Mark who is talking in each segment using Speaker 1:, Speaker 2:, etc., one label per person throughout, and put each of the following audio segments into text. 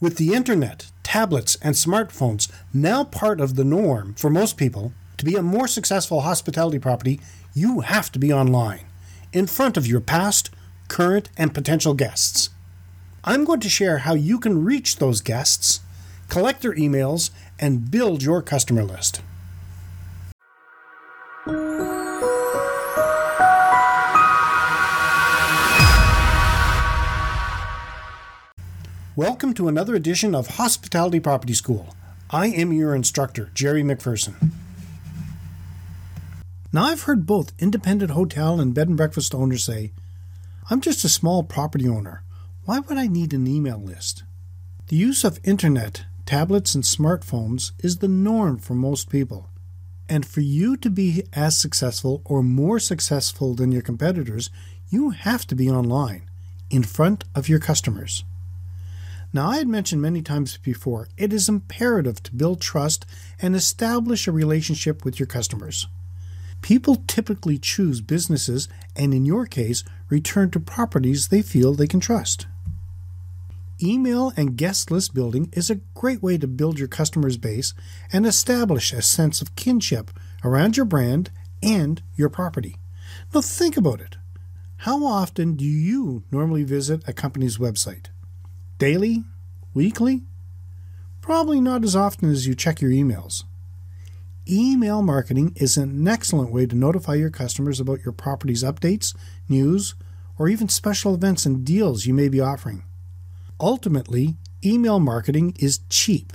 Speaker 1: With the internet, tablets, and smartphones now part of the norm for most people, to be a more successful hospitality property, you have to be online, in front of your past, current, and potential guests. I'm going to share how you can reach those guests, collect their emails, and build your customer list. Welcome to another edition of Hospitality Property School. I am your instructor, Jerry McPherson. Now, I've heard both independent hotel and bed and breakfast owners say, I'm just a small property owner. Why would I need an email list? The use of internet, tablets, and smartphones is the norm for most people. And for you to be as successful or more successful than your competitors, you have to be online, in front of your customers. Now, I had mentioned many times before, it is imperative to build trust and establish a relationship with your customers. People typically choose businesses and, in your case, return to properties they feel they can trust. Email and guest list building is a great way to build your customer's base and establish a sense of kinship around your brand and your property. Now, think about it. How often do you normally visit a company's website? Daily? Weekly? Probably not as often as you check your emails. Email marketing is an excellent way to notify your customers about your property's updates, news, or even special events and deals you may be offering. Ultimately, email marketing is cheap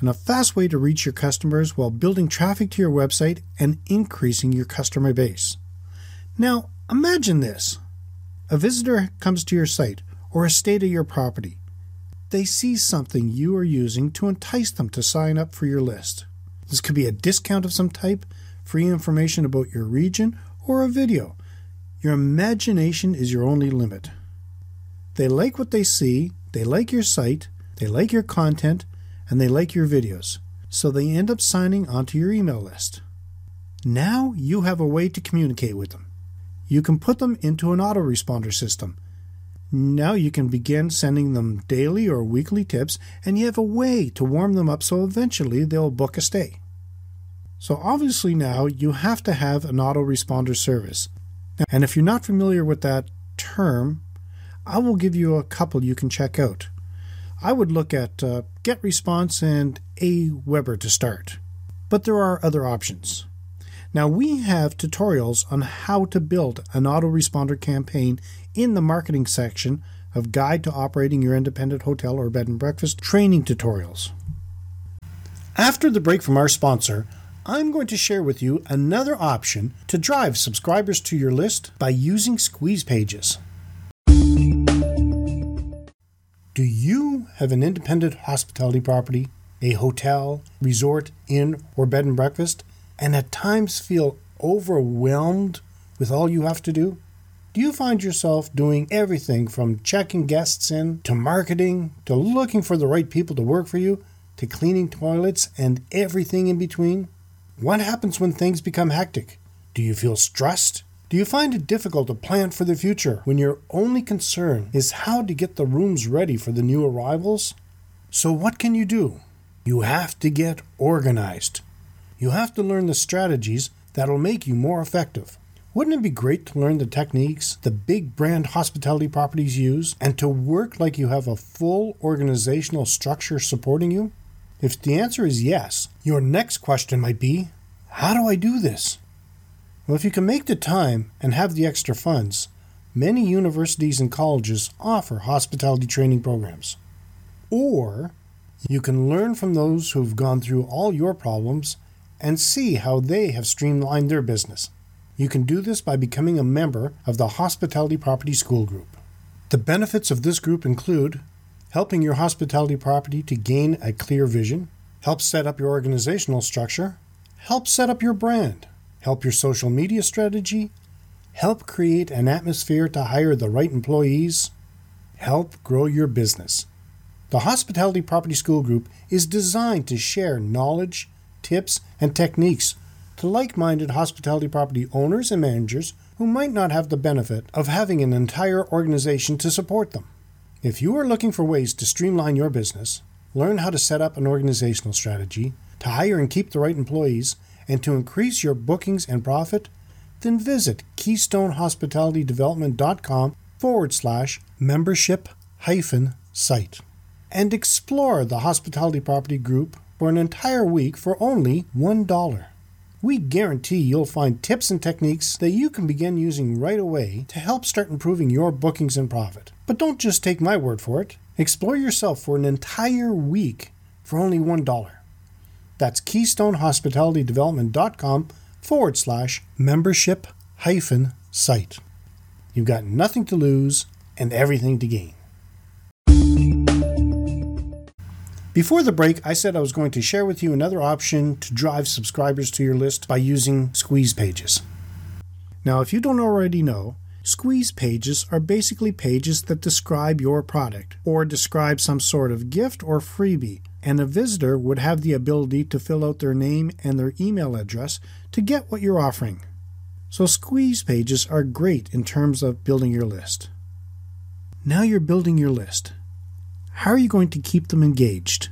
Speaker 1: and a fast way to reach your customers while building traffic to your website and increasing your customer base. Now, imagine this a visitor comes to your site or a state of your property. They see something you are using to entice them to sign up for your list. This could be a discount of some type, free information about your region, or a video. Your imagination is your only limit. They like what they see, they like your site, they like your content, and they like your videos, so they end up signing onto your email list. Now you have a way to communicate with them. You can put them into an autoresponder system. Now you can begin sending them daily or weekly tips, and you have a way to warm them up so eventually they'll book a stay. So, obviously, now you have to have an autoresponder service. And if you're not familiar with that term, I will give you a couple you can check out. I would look at uh, GetResponse and Aweber to start, but there are other options. Now, we have tutorials on how to build an autoresponder campaign in the marketing section of Guide to Operating Your Independent Hotel or Bed and Breakfast training tutorials. After the break from our sponsor, I'm going to share with you another option to drive subscribers to your list by using squeeze pages. Do you have an independent hospitality property, a hotel, resort, inn, or bed and breakfast, and at times feel overwhelmed with all you have to do? Do you find yourself doing everything from checking guests in to marketing to looking for the right people to work for you to cleaning toilets and everything in between? What happens when things become hectic? Do you feel stressed? Do you find it difficult to plan for the future when your only concern is how to get the rooms ready for the new arrivals? So, what can you do? You have to get organized. You have to learn the strategies that'll make you more effective. Wouldn't it be great to learn the techniques the big brand hospitality properties use and to work like you have a full organizational structure supporting you? If the answer is yes, your next question might be How do I do this? Well, if you can make the time and have the extra funds, many universities and colleges offer hospitality training programs. Or you can learn from those who've gone through all your problems and see how they have streamlined their business. You can do this by becoming a member of the Hospitality Property School Group. The benefits of this group include helping your hospitality property to gain a clear vision, help set up your organizational structure, help set up your brand, help your social media strategy, help create an atmosphere to hire the right employees, help grow your business. The Hospitality Property School Group is designed to share knowledge, tips, and techniques to like minded hospitality property owners and managers who might not have the benefit of having an entire organization to support them. If you are looking for ways to streamline your business, learn how to set up an organizational strategy, to hire and keep the right employees, and to increase your bookings and profit, then visit KeystoneHospitalityDevelopment.com forward slash membership hyphen site and explore the hospitality property group for an entire week for only $1. We guarantee you'll find tips and techniques that you can begin using right away to help start improving your bookings and profit. But don't just take my word for it. Explore yourself for an entire week for only $1. That's KeystoneHospitalityDevelopment.com forward slash membership hyphen site. You've got nothing to lose and everything to gain. Before the break, I said I was going to share with you another option to drive subscribers to your list by using squeeze pages. Now, if you don't already know, squeeze pages are basically pages that describe your product or describe some sort of gift or freebie, and a visitor would have the ability to fill out their name and their email address to get what you're offering. So, squeeze pages are great in terms of building your list. Now you're building your list. How are you going to keep them engaged?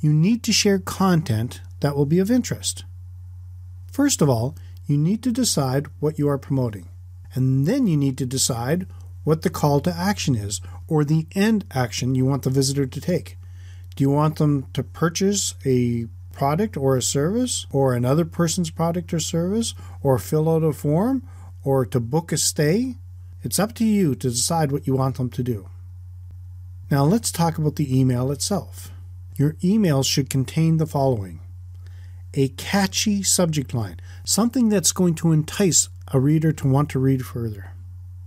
Speaker 1: You need to share content that will be of interest. First of all, you need to decide what you are promoting, and then you need to decide what the call to action is or the end action you want the visitor to take. Do you want them to purchase a product or a service or another person's product or service or fill out a form or to book a stay? It's up to you to decide what you want them to do. Now let's talk about the email itself. Your email should contain the following a catchy subject line, something that's going to entice a reader to want to read further.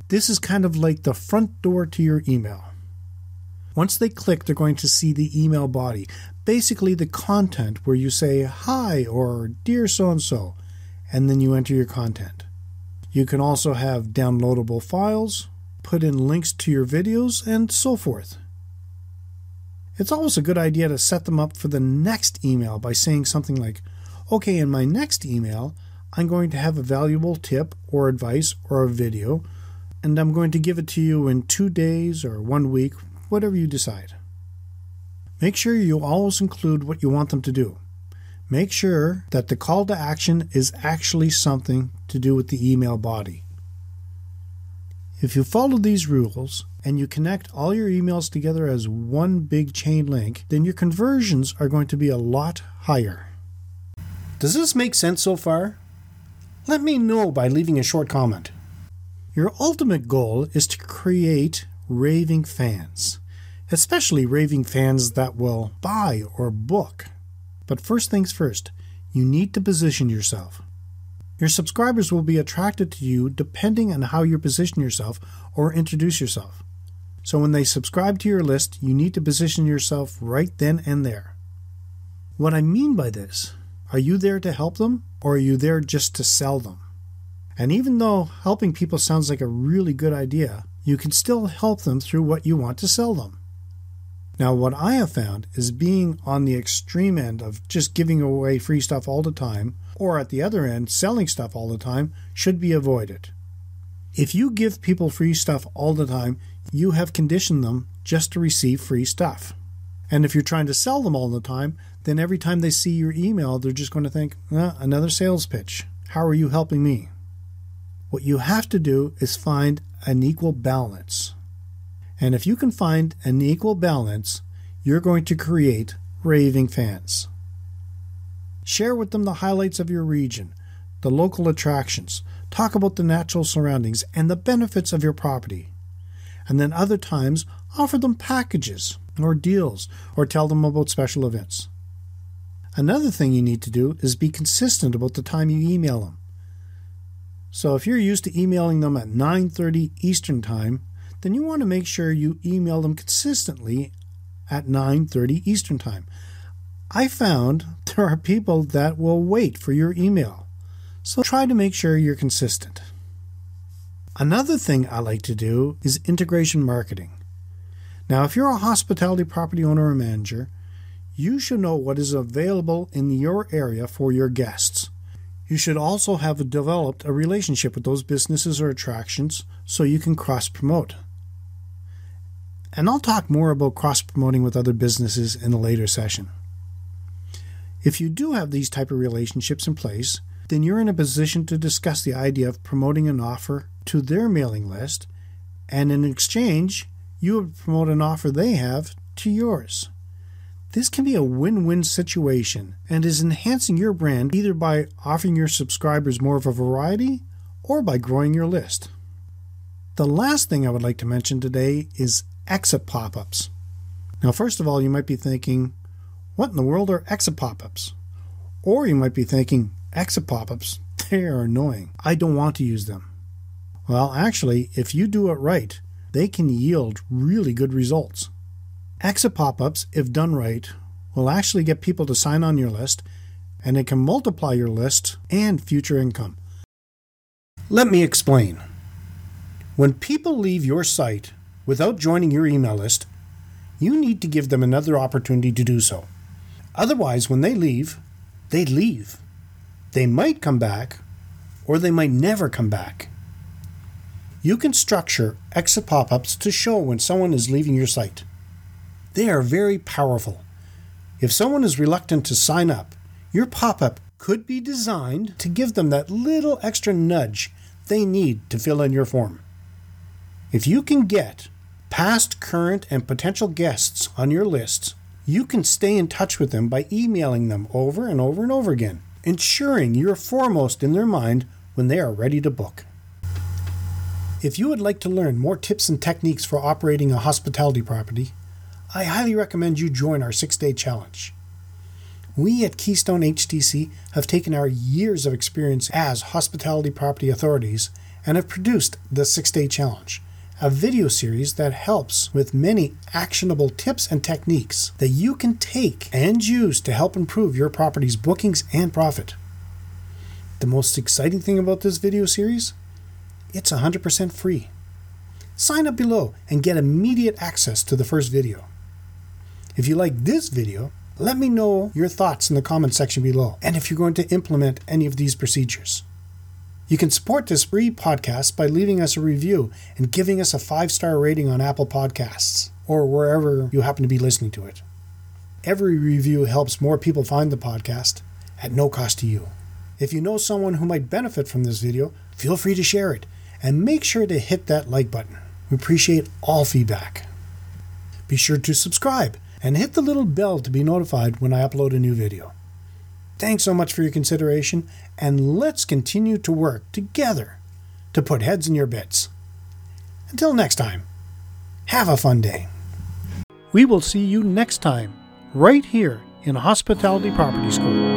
Speaker 1: This is kind of like the front door to your email. Once they click, they're going to see the email body, basically the content where you say hi or dear so and so, and then you enter your content. You can also have downloadable files, put in links to your videos, and so forth. It's always a good idea to set them up for the next email by saying something like, okay, in my next email, I'm going to have a valuable tip or advice or a video, and I'm going to give it to you in two days or one week, whatever you decide. Make sure you always include what you want them to do. Make sure that the call to action is actually something to do with the email body. If you follow these rules and you connect all your emails together as one big chain link, then your conversions are going to be a lot higher. Does this make sense so far? Let me know by leaving a short comment. Your ultimate goal is to create raving fans, especially raving fans that will buy or book. But first things first, you need to position yourself. Your subscribers will be attracted to you depending on how you position yourself or introduce yourself. So when they subscribe to your list, you need to position yourself right then and there. What I mean by this, are you there to help them or are you there just to sell them? And even though helping people sounds like a really good idea, you can still help them through what you want to sell them. Now, what I have found is being on the extreme end of just giving away free stuff all the time, or at the other end, selling stuff all the time, should be avoided. If you give people free stuff all the time, you have conditioned them just to receive free stuff. And if you're trying to sell them all the time, then every time they see your email, they're just going to think, eh, another sales pitch. How are you helping me? What you have to do is find an equal balance. And if you can find an equal balance, you're going to create raving fans. Share with them the highlights of your region, the local attractions, talk about the natural surroundings and the benefits of your property. And then other times, offer them packages or deals or tell them about special events. Another thing you need to do is be consistent about the time you email them. So if you're used to emailing them at 9:30 Eastern Time, then you want to make sure you email them consistently at 9:30 Eastern Time. I found there are people that will wait for your email. So try to make sure you're consistent. Another thing I like to do is integration marketing. Now, if you're a hospitality property owner or manager, you should know what is available in your area for your guests. You should also have developed a relationship with those businesses or attractions so you can cross promote. And I'll talk more about cross promoting with other businesses in a later session. If you do have these type of relationships in place, then you're in a position to discuss the idea of promoting an offer to their mailing list, and in exchange, you would promote an offer they have to yours. This can be a win win situation and is enhancing your brand either by offering your subscribers more of a variety or by growing your list. The last thing I would like to mention today is exit pop ups. Now, first of all, you might be thinking, what in the world are exit pop ups? Or you might be thinking, exit pop ups, they are annoying. I don't want to use them. Well, actually, if you do it right, they can yield really good results. Exit pop ups, if done right, will actually get people to sign on your list and it can multiply your list and future income. Let me explain. When people leave your site without joining your email list, you need to give them another opportunity to do so. Otherwise, when they leave, they leave. They might come back, or they might never come back. You can structure exit pop ups to show when someone is leaving your site. They are very powerful. If someone is reluctant to sign up, your pop up could be designed to give them that little extra nudge they need to fill in your form. If you can get past, current, and potential guests on your list, you can stay in touch with them by emailing them over and over and over again, ensuring you're foremost in their mind when they are ready to book. If you would like to learn more tips and techniques for operating a hospitality property, I highly recommend you join our six day challenge. We at Keystone HTC have taken our years of experience as hospitality property authorities and have produced the six day challenge, a video series that helps with many actionable tips and techniques that you can take and use to help improve your property's bookings and profit. The most exciting thing about this video series? It's 100% free. Sign up below and get immediate access to the first video. If you like this video, let me know your thoughts in the comment section below and if you're going to implement any of these procedures. You can support this free podcast by leaving us a review and giving us a five star rating on Apple Podcasts or wherever you happen to be listening to it. Every review helps more people find the podcast at no cost to you. If you know someone who might benefit from this video, feel free to share it and make sure to hit that like button. We appreciate all feedback. Be sure to subscribe and hit the little bell to be notified when I upload a new video. Thanks so much for your consideration, and let's continue to work together to put heads in your bits. Until next time, have a fun day. We will see you next time, right here in Hospitality Property School.